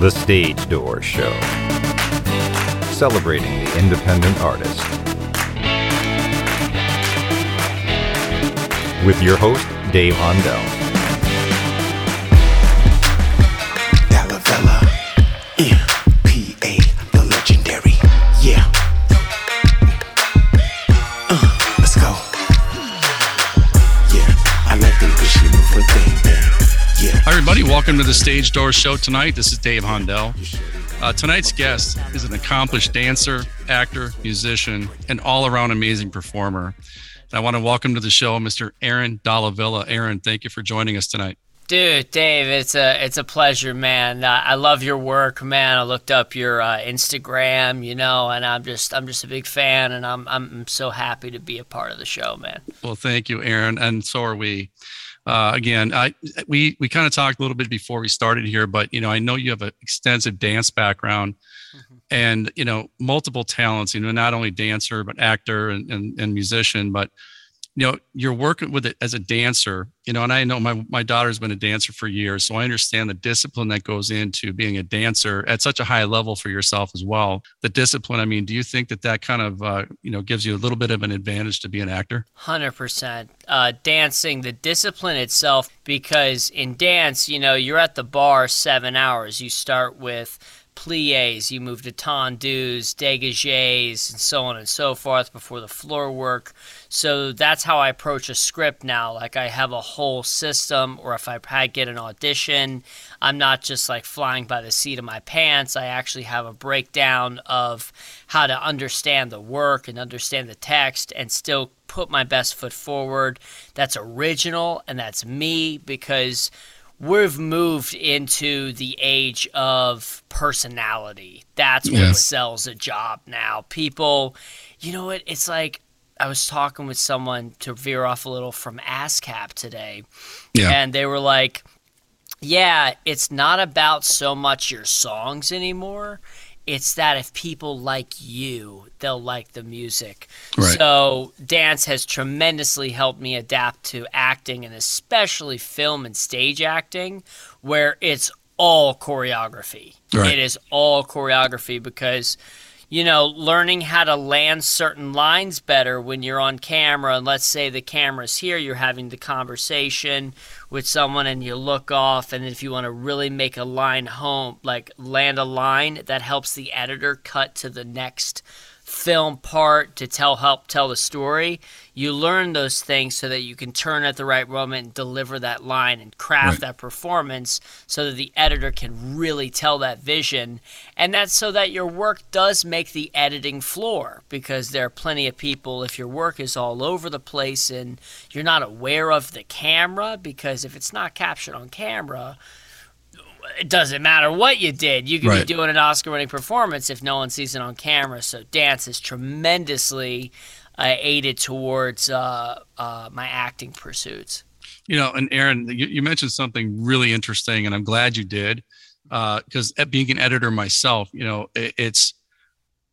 The Stage Door Show. Celebrating the independent artist. With your host, Dave Hondel. Welcome to the Stage Door Show tonight. This is Dave Hondel. Uh, tonight's guest is an accomplished dancer, actor, musician, and all around amazing performer. And I want to welcome to the show Mr. Aaron Dalla Villa. Aaron, thank you for joining us tonight. Dude, Dave, it's a it's a pleasure, man. Uh, I love your work, man. I looked up your uh, Instagram, you know, and I'm just I'm just a big fan, and I'm I'm so happy to be a part of the show, man. Well, thank you, Aaron, and so are we. Uh, again, I we we kind of talked a little bit before we started here, but you know, I know you have an extensive dance background, and you know, multiple talents. You know, not only dancer but actor and and, and musician, but you know, you're working with it as a dancer. You know, and I know my my daughter's been a dancer for years, so I understand the discipline that goes into being a dancer at such a high level for yourself as well. The discipline. I mean, do you think that that kind of uh, you know gives you a little bit of an advantage to be an actor? Hundred percent. Uh, dancing, the discipline itself, because in dance, you know, you're at the bar seven hours. You start with pliés, you move to tendus, dégagés, and so on and so forth before the floor work. So that's how I approach a script now. Like I have a whole system, or if I get an audition, I'm not just like flying by the seat of my pants. I actually have a breakdown of how to understand the work and understand the text and still put my best foot forward. That's original and that's me because we've moved into the age of personality. That's what Yes. sells a job now. People, you know what? It's like I was talking with someone to veer off a little from ASCAP today, Yeah. and they were like, "Yeah, it's not about so much your songs anymore." It's that if people like you, they'll like the music. Right. So, dance has tremendously helped me adapt to acting and especially film and stage acting, where it's all choreography. Right. It is all choreography because, you know, learning how to land certain lines better when you're on camera, and let's say the camera's here, you're having the conversation with someone and you look off, and if you want to really make a line home, like land a line, that helps the editor cut to the next film part to tell help tell the story you learn those things so that you can turn at the right moment and deliver that line and craft Right. that performance so that the editor can really tell that vision and that's so that your work does make the editing floor because there are plenty of people if your work is all over the place and you're not aware of the camera because if it's not captured on camera it doesn't matter what you did. You could Right. be doing an Oscar winning performance if no one sees it on camera. So dance is tremendously aided towards uh, uh, my acting pursuits. You know, and Aaron, you, you mentioned something really interesting, and I'm glad you did, because being an editor myself, you know, it, it's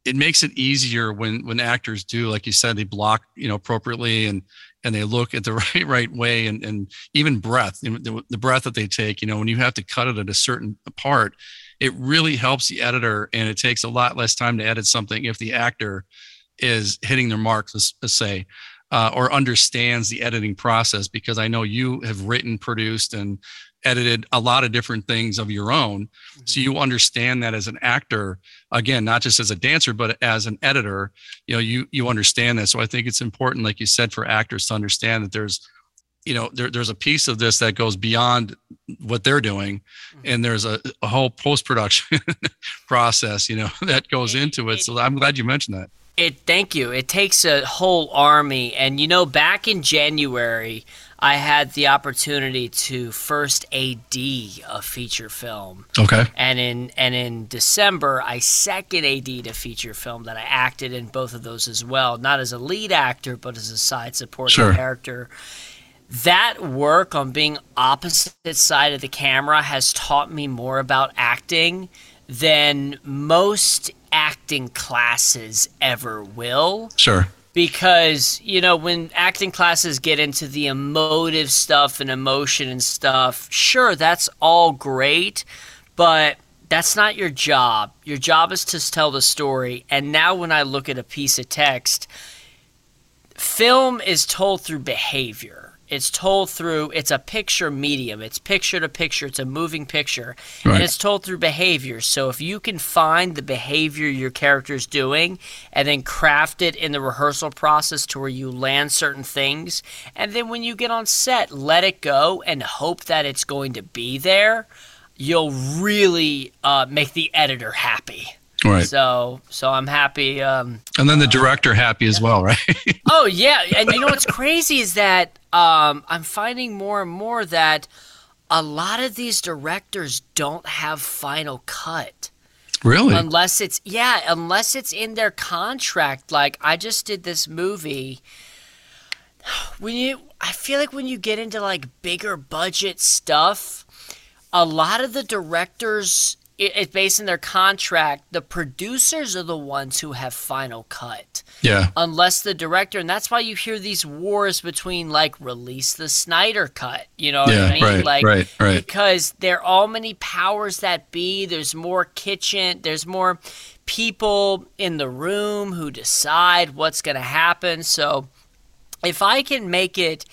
it makes it easier when when actors do, like you said, they block, you know, appropriately and and they look at the right right way, and and even breath, the, the breath that they take, you know, when you have to cut it at a certain part, it really helps the editor, and it takes a lot less time to edit something if the actor is hitting their marks, let's, let's say uh, or understands the editing process because I know you have written, produced, and edited a lot of different things of your own. So you understand that as an actor, again, not just as a dancer, but as an editor, you know, you you understand that. So I think it's important, like you said, for actors to understand that there's you know there, there's a piece of this that goes beyond what they're doing and there's a, a whole post-production process you know that goes into it- so i'm glad you mentioned that It thank you. It takes a whole army, and you know, back in January, I had the opportunity to first AD a feature film. okay and in and in December I second AD'd a feature film that I acted in both of those as well, not as a lead actor but as a side supporting Sure. character. That work on being opposite side of the camera has taught me more about acting than most acting classes ever will sure because you know when acting classes get into the emotive stuff and emotion and stuff sure that's all great but that's not your job. Your job is to tell the story. And now when I look at a piece of text, film is told through behavior. It's told through it's a picture medium. It's picture to picture. It's a moving picture. Right. And it's told through behavior. So if you can find the behavior your character is doing and then craft it in the rehearsal process to where you land certain things and then when you get on set, let it go and hope that it's going to be there, you'll really uh, make the editor happy. Right. So so I'm happy um, And then the director happy as well, right? Oh yeah, and you know what's crazy is that um, I'm finding more and more that a lot of these directors don't have final cut really? unless it's yeah, unless it's in their contract. Like I just did this movie. When you, I feel like when you get into like bigger budget stuff, a lot of the directors. It- It's based in their contract. The producers are the ones who have final cut yeah. unless the director and that's why you hear these wars between like release the Snyder cut you know what Yeah, I mean right, like right, right. because there are all many powers that be there's more kitchen there's more people in the room who decide what's going to happen so if I can make it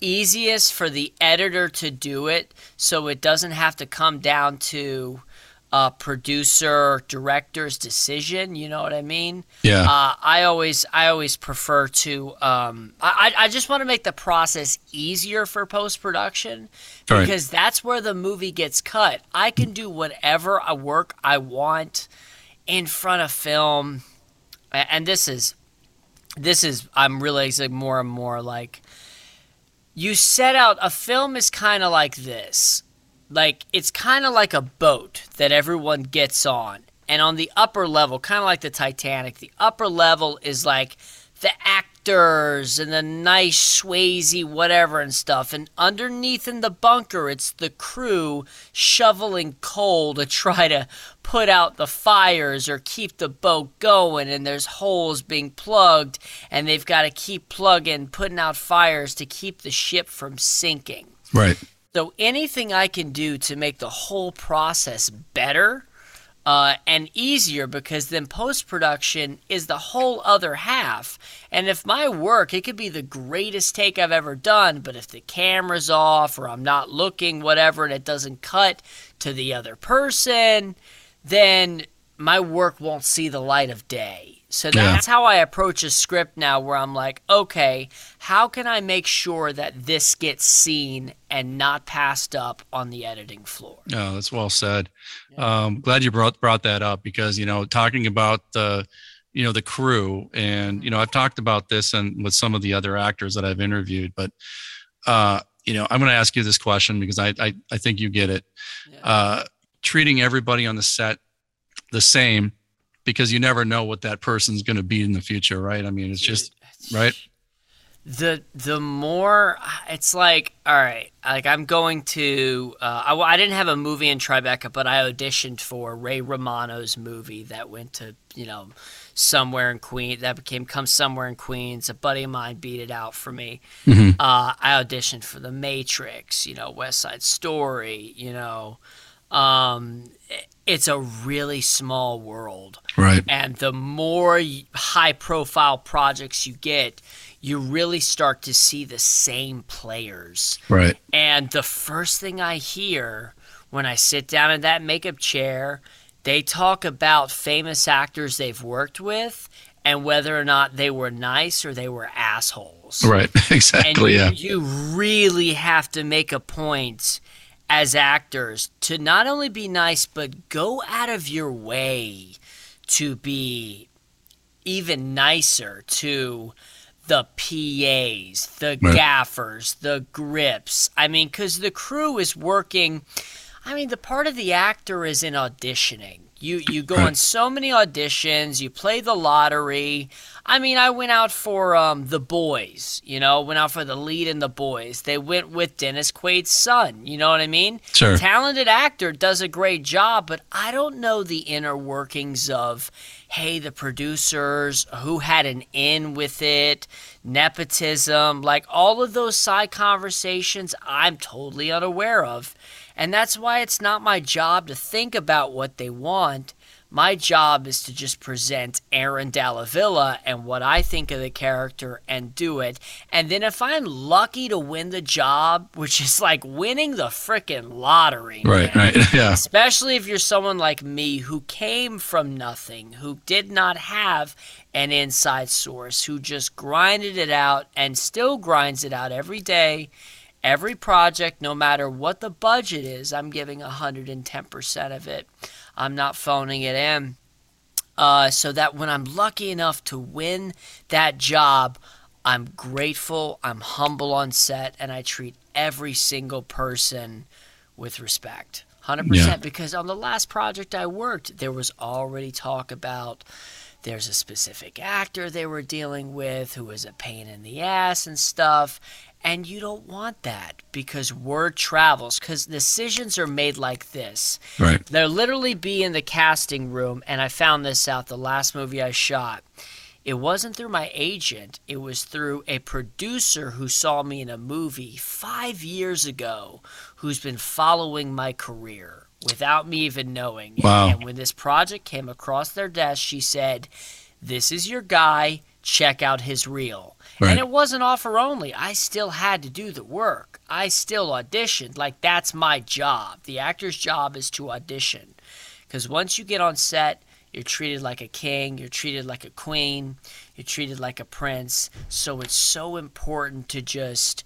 easiest for the editor to do it so it doesn't have to come down to a producer director's decision you know what i mean Yeah. uh, i always i always prefer to um, I, I just want to make the process easier for post-production Right. because that's where the movie gets cut i can do whatever I work i want in front of film and this is this is i'm realizing more and more like you set out a film is kind of like this like it's kind of like a boat that everyone gets on. And on the upper level kind of like the titanic the upper level is like the actors and the nice swayzy whatever and stuff. And underneath in the bunker it's the crew shoveling coal to try to put out the fires or keep the boat going. And there's holes being plugged and they've got to keep plugging putting out fires to keep the ship from sinking. Right. So anything I can do to make the whole process better uh, and easier, because then post production is the whole other half. And if my work, it could be the greatest take I've ever done, but if the camera's off or I'm not looking, whatever, and it doesn't cut to the other person, then my work won't see the light of day. So Yeah. that's how I approach a script now, where I'm like, okay, how can I make sure that this gets seen and not passed up on the editing floor? Oh, that's well said. Um, glad you brought brought that up because you know talking about the you know the crew and you know I've talked about this and with some of the other actors that I've interviewed, but uh, you know I'm going to ask you this question because I I, I think you get it. Yeah. Uh, treating everybody on the set the same because you never know what that person's going to be in the future, right? I mean, it's just right. the the more it's like all right like i'm going to uh, I, I didn't have a movie in tribeca but i auditioned for ray romano's movie that went to you know somewhere in queens that became come somewhere in queens a buddy of mine beat it out for me Mm-hmm. uh, i auditioned for the matrix you know west side story you know um, it's a really small world Right. and the more high profile projects you get, you really start to see the same players. Right. And the first thing I hear when I sit down in that makeup chair, they talk about famous actors they've worked with and whether or not they were nice or they were assholes. Right. And Exactly. you, Yeah. you really have to make a point as actors to not only be nice, but go out of your way to be even nicer to the PAs, the Right. gaffers, the grips. I mean, because the crew is working. I mean, the part of the actor is in auditioning. You you go on so many auditions, you play the lottery. I mean, I went out for um The Boys, you know, went out for the lead in The Boys. They went with Dennis Quaid's son, you know what I mean? Sure. Talented actor does a great job, but I don't know the inner workings of hey, the producers, who had an in with it, nepotism, like all of those side conversations I'm totally unaware of. And that's why it's not my job to think about what they want. My job is to just present Aaron Dalla Villa and what I think of the character and do it. And then if I'm lucky to win the job, which is like winning the frickin' lottery, Right, man. right. Yeah. Especially if you're someone like me who came from nothing, who did not have an inside source, who just grinded it out and still grinds it out every day, every project, no matter what the budget is, I'm giving 110% of it. I'm not phoning it in. Uh, so that when I'm lucky enough to win that job, I'm grateful, I'm humble on set, and I treat every single person with respect. 100% Yeah. because on the last project I worked, there was already talk about there's a specific actor they were dealing with who was a pain in the ass and stuff. And you don't want that because word travels, because decisions are made like this. Right. They'll literally be in the casting room, and I found this out the last movie I shot. It wasn't through my agent, it was through a producer who saw me in a movie five years ago who's been following my career without me even knowing. Wow. And when this project came across their desk, she said, This is your guy, check out his reel. Right. And it wasn't offer only. I still had to do the work. I still auditioned. Like, that's my job. The actor's job is to audition. Because once you get on set, you're treated like a king, you're treated like a queen, you're treated like a prince. So it's so important to just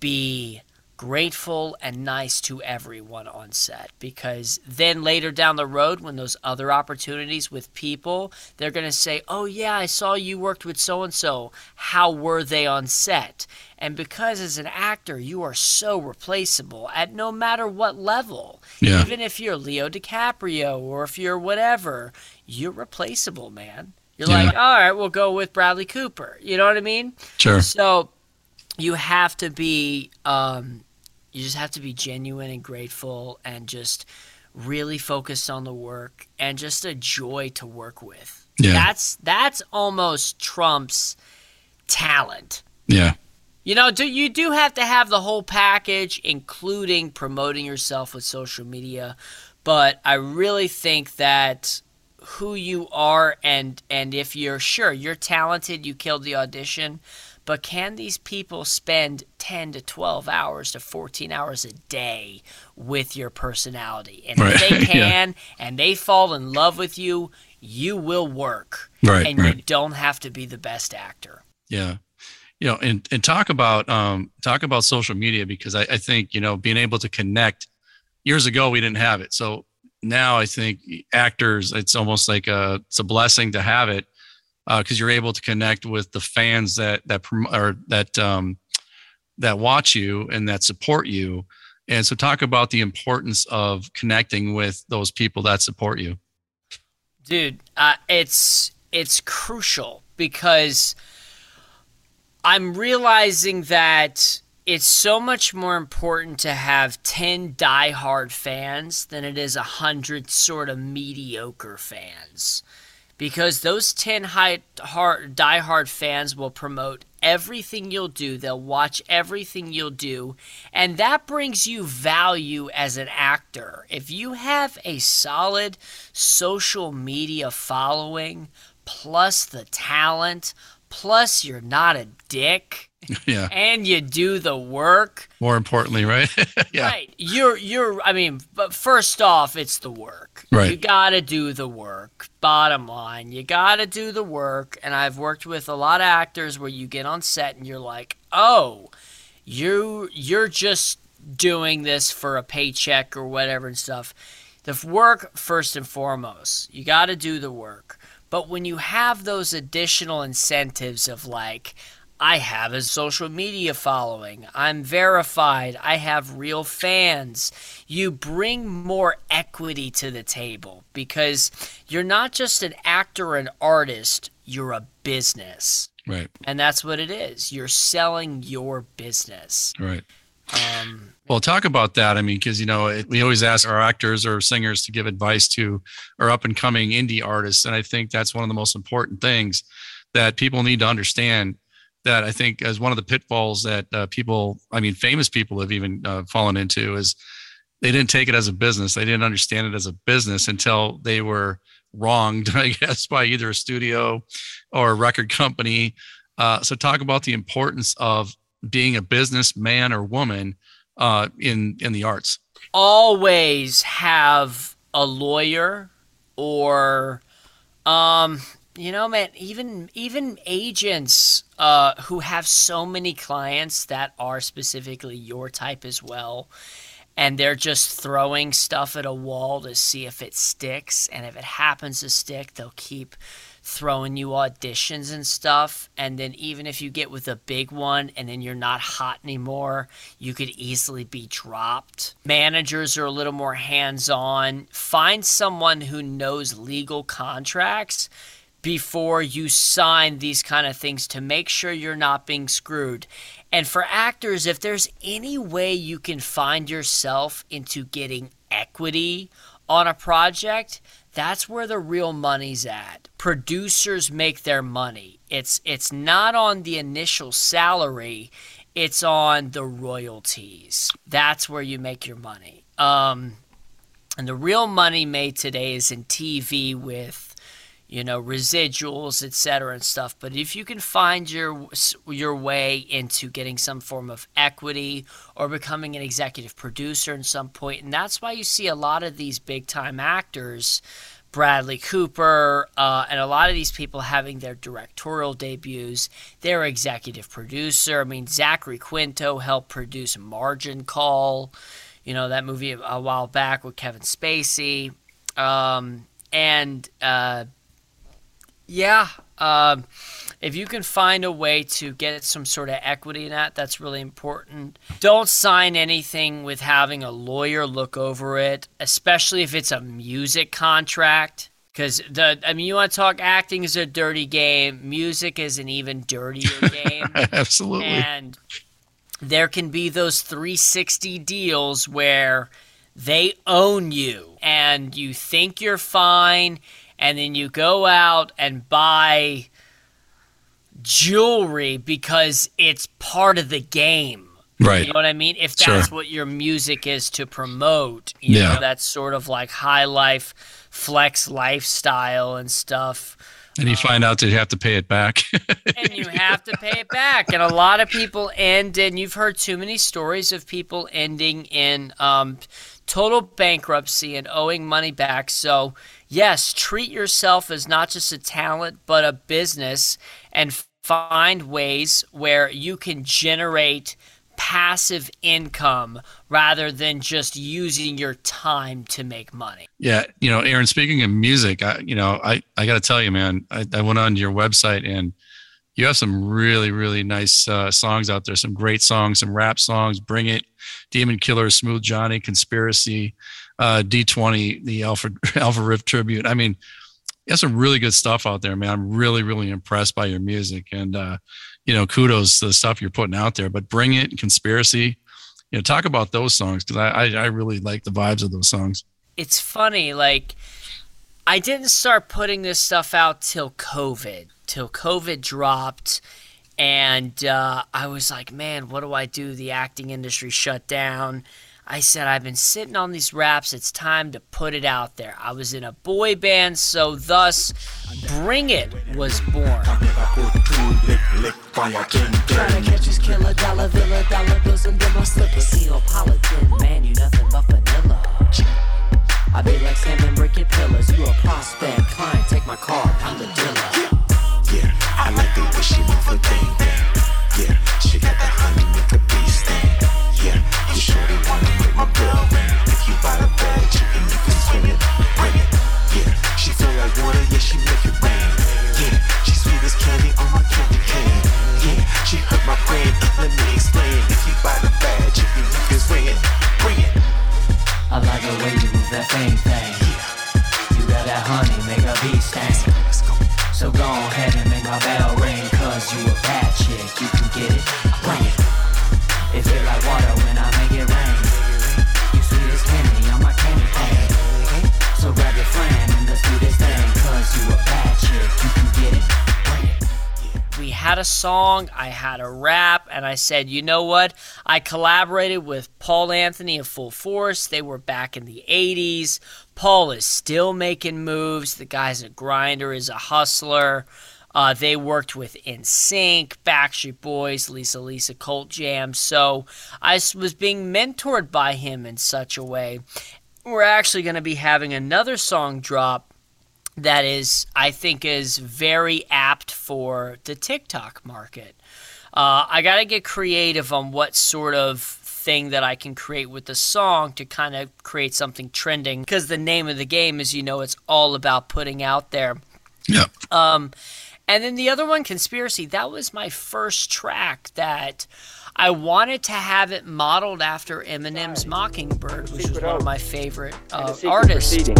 be grateful and nice to everyone on set because then later down the road when those other opportunities with people they're going to say oh yeah i saw you worked with so and so how were they on set and because as an actor you are so replaceable at no matter what level Yeah. even if you're leo dicaprio or if you're whatever you're replaceable man you're Yeah. like all right we'll go with bradley cooper you know what i mean Sure. so you have to be um, you just have to be genuine and grateful and just really focused on the work and just a joy to work with. Yeah. That's that's almost trumps talent. Yeah. You know, do you do have to have the whole package, including promoting yourself with social media, but I really think that who you are and and if you're sure you're talented, you killed the audition, but can these people spend 10 to 12 hours to 14 hours a day with your personality? And Right. if they Yeah. can and they fall in love with you, you will work. Right, And you right. don't have to be the best actor. Yeah. You know, and, and talk about um talk about social media because I, I think, you know, being able to connect years ago we didn't have it. So now I think actors, it's almost like a it's a blessing to have it because you're able to connect with the fans that that prom- or that um that watch you and that support you. And so talk about the importance of connecting with those people that support you. dude uh, it's it's crucial because i'm realizing that it's so much more important to have 10 diehard fans than it is a 100 sort of mediocre fans because those 10 high, hard, diehard fans will promote everything you'll do. They'll watch everything you'll do. And that brings you value as an actor. If you have a solid social media following, plus the talent, plus you're not a dick, yeah. and you do the work, More importantly, right? yeah. Right. You're you're I mean, but first off, it's the work. Right. You got to do the work. Bottom line, you got to do the work. And I've worked with a lot of actors where you get on set and you're like, "Oh, you you're just doing this for a paycheck or whatever and stuff." The work first and foremost. You got to do the work. But when you have those additional incentives of like I have a social media following. I'm verified. I have real fans. You bring more equity to the table because you're not just an actor or an artist, you're a business. Right. And that's what it is. You're selling your business. Right. Um, Well, talk about that. I mean, because you know, it, we always ask our actors or singers to give advice to our up and coming indie artists, and I think that's one of the most important things that people need to understand. That I think as one of the pitfalls that uh, people, I mean, famous people have even uh, fallen into is they didn't take it as a business. They didn't understand it as a business until they were wronged, I guess, by either a studio or a record company. Uh, so, talk about the importance of being a businessman or woman uh, in in the arts. always have a lawyer or um you know man even even agents uh who have so many clients that are specifically your type as well and they're just throwing stuff at a wall to see if it sticks and if it happens to stick they'll keep throwing you auditions and stuff and then even if you get with a big one and then you're not hot anymore you could easily be dropped. Managers are a little more hands-on. Find someone who knows legal contracts before you sign these kind of things to make sure you're not being screwed and for actors if there's any way you can find yourself into getting equity on a project that's where the real money's at. Producers make their money. It's it's not on the initial salary, it's on the royalties. That's where you make your money. Um, and the real money made today is in TV with you know residuals etc and stuff but if you can find your your way into getting some form of equity or becoming an executive producer at some point and that's why you see a lot of these big time actors Bradley Cooper, uh, and a lot of these people having their directorial debuts. They're executive producer. I mean, Zachary Quinto helped produce Margin Call, you know, that movie a while back with Kevin Spacey. Um, and uh, yeah, um, if you can find a way to get some sort of equity in that, that's really important. Don't sign anything with having a lawyer look over it, especially if it's a music contract. Because the, I mean, you want to talk acting is a dirty game. Music is an even dirtier game. Absolutely. And there can be those 360 deals where they own you and you think you're fine and then you go out and buy jewelry because it's part of the game. right. You know what I mean? If Sure. that's what your music is to promote, you Yeah. know, that's sort of like high life, flex lifestyle and stuff. And you find out that you have to pay it back. and you have to pay it back. And a lot of people end, and you've heard too many stories of people ending in um, total bankruptcy and owing money back. So, yes, treat yourself as not just a talent, but a business and find ways where you can generate passive income rather than just using your time to make money. yeah. You know, Aaron, speaking of music, I, you know, I, I got to tell you, man, I, I went on your website and you have some really, really nice uh, songs out there. Some great songs, some rap songs. Bring It, Demon Killer, Smooth Johnny, Conspiracy, uh, D20, the Alpha, Alpha Rift Tribute. I mean, you have some really good stuff out there, man. I'm really, really impressed by your music. And, uh, you know, kudos to the stuff you're putting out there. But Bring It, Conspiracy, you know, talk about those songs because I, I, I really like the vibes of those songs. it's funny like i didn't start putting this stuff out till covid till covid dropped and uh, i was like man what do i do the acting industry shut down i said i've been sitting on these raps. It's time to put it out there. I was in a boy band so thus bring it was born. I be like pillars. You a prospect, client, take my I'm the song, I had a rap, and I said, you know what? I collaborated with Paul Anthony of Full Force. They were back in the 80s. Paul is still making moves. The guy's a grinder, is a hustler. Uh, they worked with NSYNC, Backstreet Boys, Lisa Lisa Cult Jam. So I was being mentored by him in such a way. We're actually going to be having another song drop that is I think is very apt for the TikTok market. Uh, I got to get creative on what sort of thing that I can create with the song to kind of create something trending because the name of the game is you know it's all about putting out there. Yeah. Um, and then the other one, Conspiracy, that was my first track that I wanted to have it modeled after Eminem's Mockingbird, which was one of my favorite uh, artists.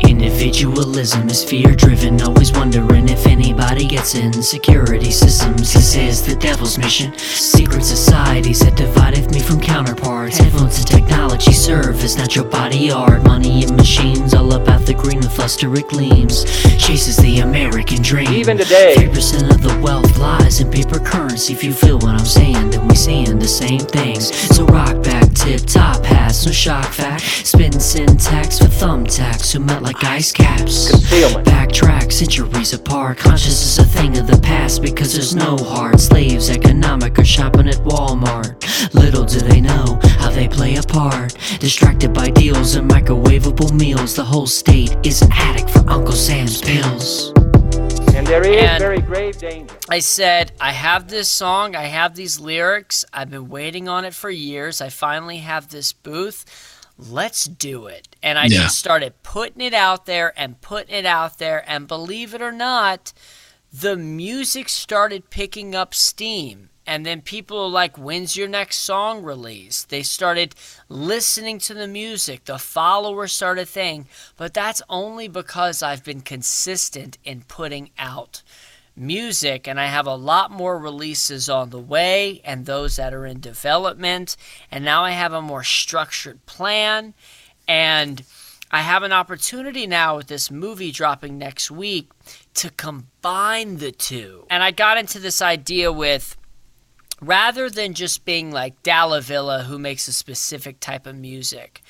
Individualism is fear driven, always wondering if anybody gets in. Security systems, this is the devil's mission. Secret societies that divided me from counterparts. Headphones and technology serve as natural body art. Money and machines, all about the green with luster it gleams. Chases the American dream. Even today. 3% of the wealth lies in paper currency. If you feel what I'm saying, then we the same things. So rock back, tip top hats, no shock fact. Spin syntax for thumbtacks who melt like ice caps. Concealment. Backtrack centuries apart. Conscious is a thing of the past because there's no hard slaves. Economic or shopping at Walmart. Little do they know how they play a part. Distracted by deals and microwavable meals. The whole state is an addict for Uncle Sam's pills. And there is And- very grave danger. I said, I have this song, I have these lyrics, I've been waiting on it for years. I finally have this booth. Let's do it. And I Yeah. just started putting it out there and putting it out there. And believe it or not, the music started picking up steam. And then people were like, when's your next song release? They started listening to the music. The followers started thing. But that's only because I've been consistent in putting out music and I have a lot more releases on the way and those that are in development and now I have a more structured plan and I have an opportunity now with this movie dropping next week to combine the two. And I got into this idea with rather than just being like Dalla Villa who makes a specific type of music,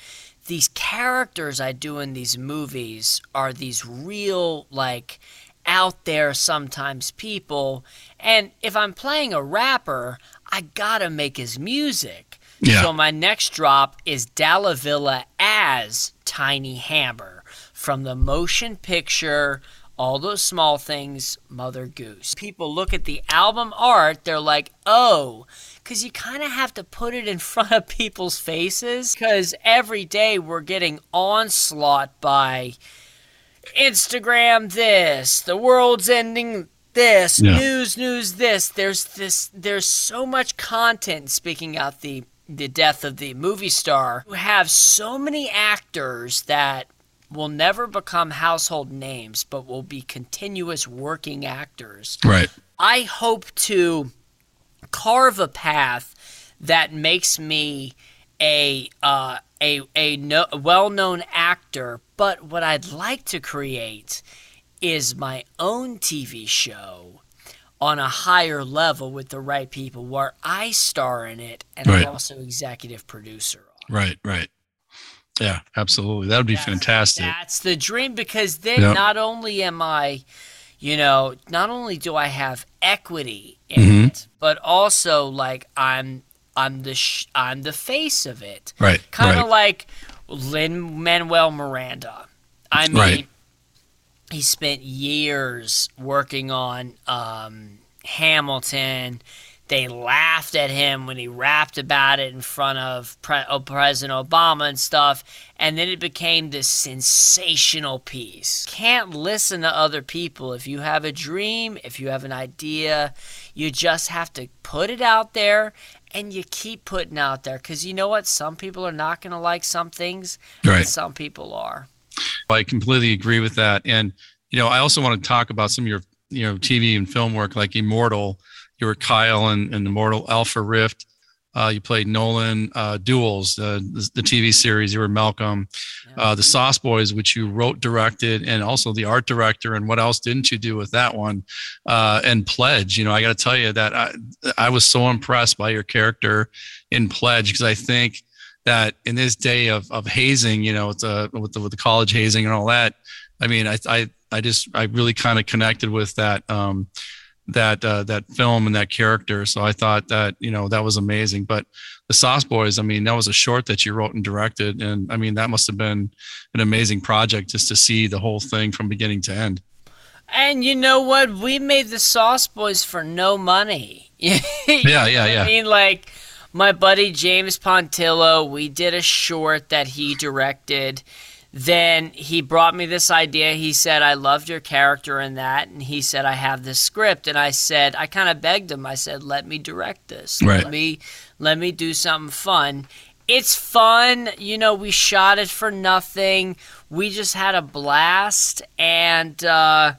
these characters I do in these movies are these real like out there sometimes people and if I'm playing a rapper, I got to make his music. Yeah. So my next drop is Dalla Villa as Tiny Hammer from the motion picture all those small things, Mother Goose. People look at the album art, they're like, oh, because you kind of have to put it in front of people's faces. Because every day we're getting onslaught by Instagram this, the world's ending this, Yeah. news, news this. There's this, there's so much content, speaking out the, the death of the movie star, who have so many actors that will never become household names, but will be continuous working actors. Right. I hope to carve a path that makes me a uh, a a no, well-known actor. But what I'd like to create is my own TV show on a higher level with the right people, where I star in it and Right. I'm also executive producer. on. Right. Right. Yeah. Absolutely. That would be That's- fantastic. That's the dream because then Yep. not only am I, you know, not only do I have equity in Mhm. it, but also like I'm I'm the sh- I'm the face of it. Right. Kind of right. like Lin Manuel Miranda. I mean, Right. he spent years working on um, Hamilton. They laughed at him when he rapped about it in front of Pre- oh, President Obama and stuff. And then it became this sensational piece. Can't listen to other people. If you have a dream, if you have an idea, you just have to put it out there and you keep putting out there. Because you know what? Some people are not going to like some things, Right. and some people are. I completely agree with that. And you know, I also want to talk about some of your you know TV and film work, like Immortal. You were Kyle in, in Immortal, Alpha Rift. Uh, you played Nolan, uh, Duels, uh, the, the TV series. You were Malcolm, uh, the Sauce Boys, which you wrote, directed, and also the art director. And what else didn't you do with that one? Uh, and Pledge. You know, I got to tell you that I, I was so impressed by your character in Pledge because I think that in this day of, of hazing, you know, with the, with the with the college hazing and all that, I mean, I I, I just I really kind of connected with that um, that uh, that film and that character. So I thought that you know that was amazing. But the Sauce Boys, I mean, that was a short that you wrote and directed, and I mean that must have been an amazing project just to see the whole thing from beginning to end. And you know what? We made the Sauce Boys for no money. yeah, Yeah, yeah, yeah. I mean, like my buddy James Pontillo, we did a short that he directed. Then he brought me this idea. He said, I loved your character in that. And he said, I have this script. And I said, I kind of begged him. I said, let me direct this. Right. Let me let me do something fun. It's fun. You know, we shot it for nothing. We just had a blast. And uh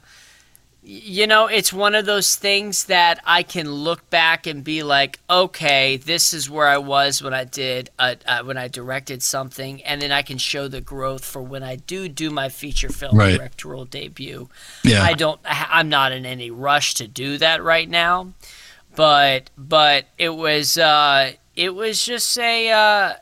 you know, it's one of those things that I can look back and be like, okay, this is where I was when I did, uh, uh, when I directed something, and then I can show the growth for when I do do my feature film Right. directorial debut. Yeah, I don't, I'm not in any rush to do that right now, but but it was uh, it was just a uh,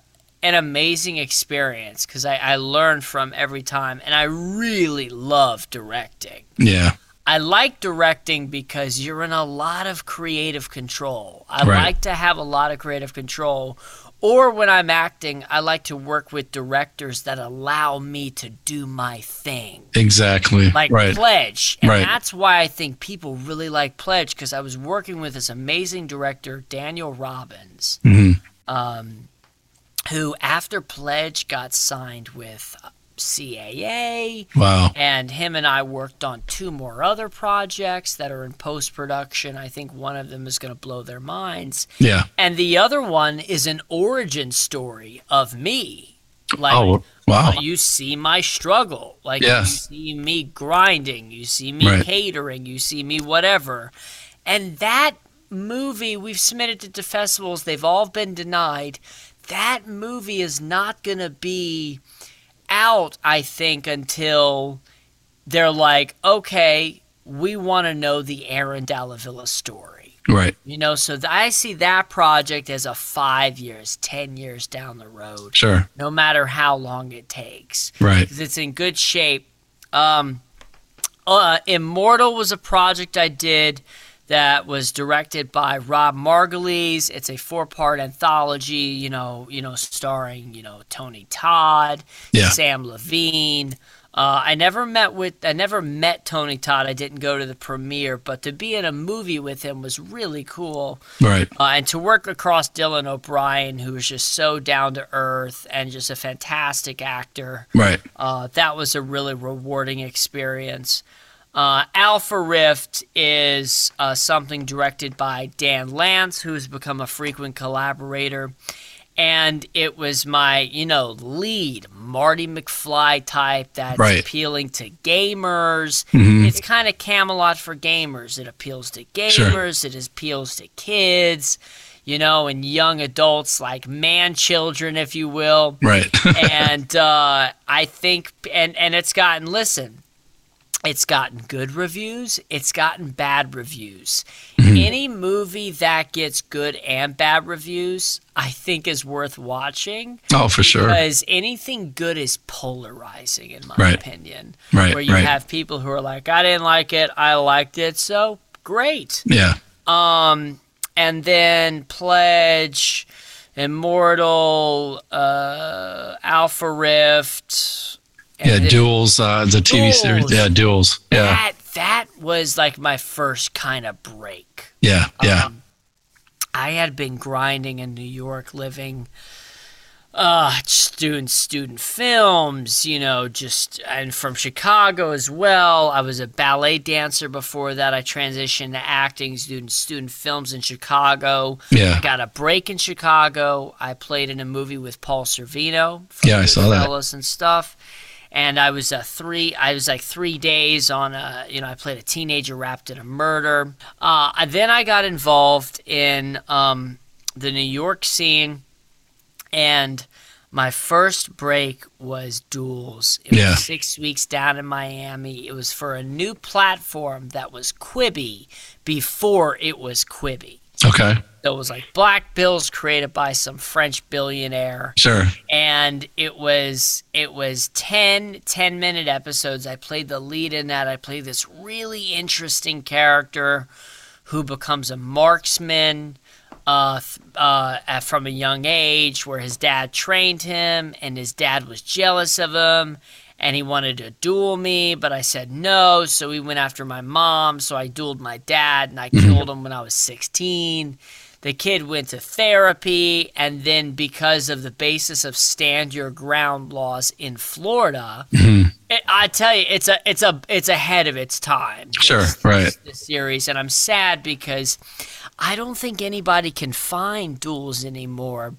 an amazing experience because I, I learned from every time, and I really love directing. yeah, I like directing because you're in a lot of creative control. I Right. like to have a lot of creative control. Or when I'm acting, I like to work with directors that allow me to do my thing. exactly. Like right. Pledge. And Right. that's why I think people really like Pledge because I was working with this amazing director, Daniel Robbins, Mhm. um, who, after Pledge, got signed with CAA. Wow. And him and I worked on two more other projects that are in post production. I think one of them is going to blow their minds. Yeah. And the other one is an origin story of me. Like, Oh, wow. you see my struggle. Like, Yeah. you see me grinding. You see me Right. catering. You see me whatever. And that movie, we've submitted it to festivals, they've all been denied. That movie is not going to be out, I think, until they're like, okay, we want to know the Aaron Dalla Villa story. Right. You know, so th- I see that project as a five years, ten years down the road, Sure. no matter how long it takes, Right. because it's in good shape. Um, uh, Immortal was a project I did that was directed by Rob Margolies. It's a four-part anthology, you know, you know, starring you know Tony Todd, Yeah. Sam Levine. Uh, I never met with I never met Tony Todd. I didn't go to the premiere, but to be in a movie with him was really cool. Right. Uh, and to work across Dylan O'Brien, who was just so down to earth and just a fantastic actor, Right. uh, that was a really rewarding experience. Uh, Alpha Rift is uh, something directed by Dan Lance, who has become a frequent collaborator. And it was my, you know, lead Marty McFly type that's Right. appealing to gamers. Mhm. It's kind of Camelot for gamers. It appeals to Sure. gamers. It appeals to kids, you know, and young adults like man children, if you will Right. and uh, I think, and and it's gotten listen, it's gotten good reviews, it's gotten bad reviews. Any movie that gets good and bad reviews, I think, is worth watching oh, for sure. because anything good is polarizing, in my Right. opinion. Right. Where you right. have people who are like, I didn't like it, I liked it, so great. yeah. Um, and then Pledge, Immortal, uh, Alpha Rift. Yeah. Duels. Uh, the TV series. Yeah. Duels. Yeah. That that was like my first kind of break. Yeah. Yeah. Um, I had been grinding in New York, living uh just doing student films you know just and from chicago as well i was a ballet dancer before that i transitioned to acting doing student films in chicago Yeah. i got a break in chicago i played in a movie with paul sorvino from Yeah, I saw that. And stuff and i was a three i was like three days on a you know i played a teenager wrapped in a murder uh then i got involved in um the new york scene and my first break was Duels. It Yeah. was six weeks down in Miami. It was for a new platform that was Quibi before it was Quibi. Okay. It was like Blackpills created by some French billionaire Sure. and it was it was 10 10 minute episodes i played the lead in that i played this really interesting character who becomes a marksman uh, th- uh, from a young age where his dad trained him and his dad was jealous of him and he wanted to duel me but i said no so he went after my mom so i dueled my dad and i killed him when i was 16 the kid went to therapy and then because of the basis of stand your ground laws in florida mm-hmm. it, i tell you it's a it's a it's ahead of its time Sure, this- right. this series and i'm sad because i don't think anybody can find duels anymore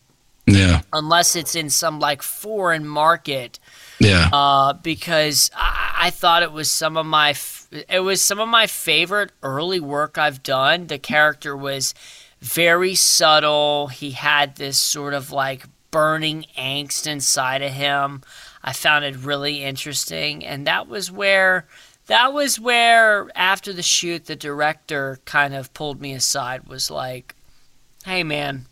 Yeah. unless it's in some like foreign market Yeah. uh, because I, I thought it was some of my f- it was some of my favorite early work I've done. The character was very subtle. He had this sort of like burning angst inside of him. I found it really interesting, and that was where that was where after the shoot the director kind of pulled me aside was like hey man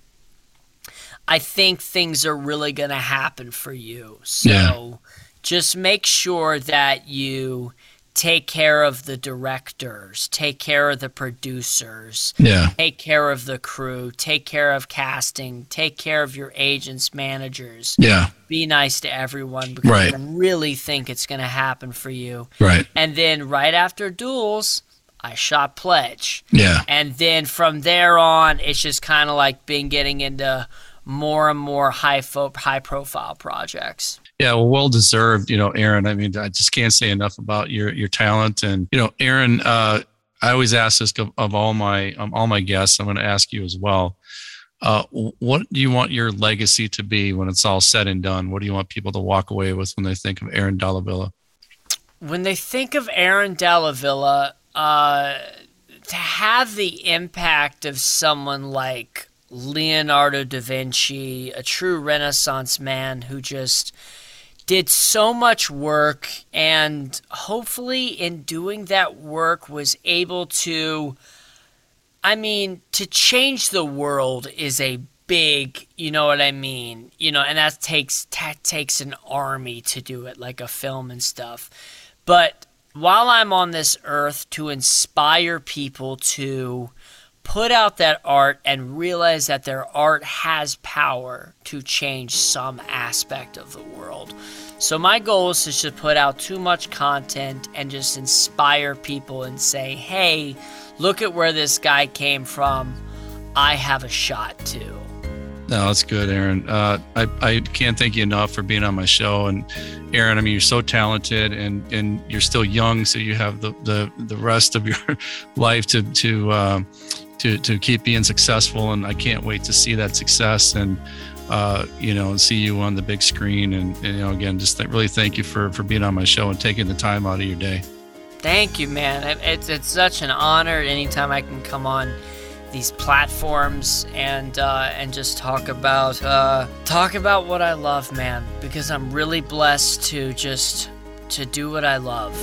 I think things are really going to happen for you. So Yeah. Just make sure that you take care of the directors, take care of the producers, yeah. take care of the crew, take care of casting, take care of your agents, managers. Yeah. Be nice to everyone because Right. I really think it's going to happen for you. Right. And then right after Duels, I shot Pledge Yeah. and then from there on it's just kind of like been getting into more and more high fo- high profile projects Yeah, well, well deserved. You know, Aaron. I mean, I just can't say enough about your your talent. And you know, Aaron, uh, I always ask this of, of all my um, all my guests. I'm going to ask you as well. Uh, what do you want your legacy to be when it's all said and done? What do you want people to walk away with when they think of Aaron Dalla Villa? when they think of aaron dalla villa uh, to have the impact of someone like leonardo da vinci a true renaissance man who just did so much work and hopefully in doing that work was able to I mean, to change the world is a big, you know what I mean? You know, and that takes that takes an army to do it, like a film and stuff. But while I'm on this earth to inspire people to put out that art and realize that their art has power to change some aspect of the world. So my goal is to just put out too much content and just inspire people and say, "Hey, look at where this guy came from. I have a shot too." No, that's good, Aaron. Uh, I, I can't thank you enough for being on my show. And Aaron, I mean, you're so talented and, and you're still young, so you have the, the, the rest of your life to to um, to to keep being successful. And I can't wait to see that success and uh, you know see you on the big screen. And, and you know, again, just th- really thank you for for being on my show and taking the time out of your day. Thank you, man. It- It's it's such an honor anytime I can come on these platforms and uh, and just talk about uh, talk about what I love, man. Because I'm really blessed to just to do what I love.